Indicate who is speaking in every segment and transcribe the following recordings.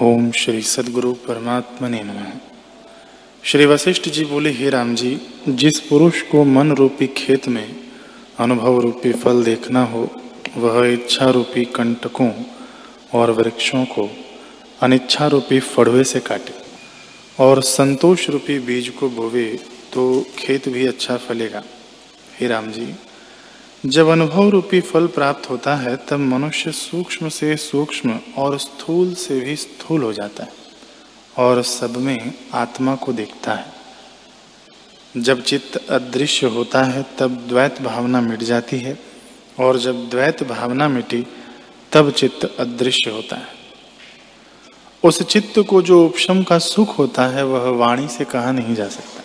Speaker 1: ओम श्री सदगुरु परमात्मा ने नमः। श्री वशिष्ठ जी बोले, हे राम जी, जिस पुरुष को मन रूपी खेत में अनुभव रूपी फल देखना हो, वह इच्छा रूपी कंटकों और वृक्षों को अनिच्छा रूपी फड़वे से काटे और संतोष रूपी बीज को बोवे तो खेत भी अच्छा फलेगा। हे राम जी जब अनुभव रूपी फल प्राप्त होता है, तब मनुष्य सूक्ष्म से सूक्ष्म और स्थूल से भी स्थूल हो जाता है और सब में आत्मा को देखता है। जब चित्त अदृश्य होता है, तब द्वैत भावना मिट जाती है और जब द्वैत भावना मिटी, तब चित्त अदृश्य होता है। उस चित्त को जो उपशम का सुख होता है, वह वाणी से कहा नहीं जा सकता।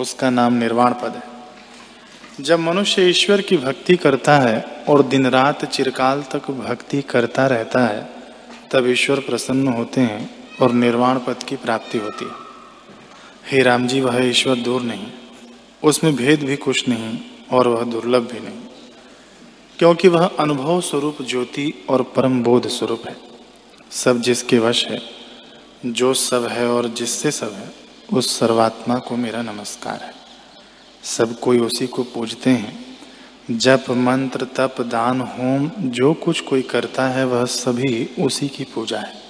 Speaker 1: उसका नाम निर्वाण पद है। जब मनुष्य ईश्वर की भक्ति करता है और दिन रात चिरकाल तक भक्ति करता रहता है, तब ईश्वर प्रसन्न होते हैं और निर्वाण पद की प्राप्ति होती है। हे राम जी वह ईश्वर दूर नहीं। उसमें भेद भी कुछ नहीं और वह दुर्लभ भी नहीं। क्योंकि वह अनुभव स्वरूप ज्योति और परम बोध स्वरूप है। सब जिसके वश है, जो सब है और जिससे सब है, उस सर्वात्मा को मेरा नमस्कार है। सब कोई उसी को पूजते हैं। जप, मंत्र, तप, दान, होम, जो कुछ कोई करता है, वह सभी उसी की पूजा है।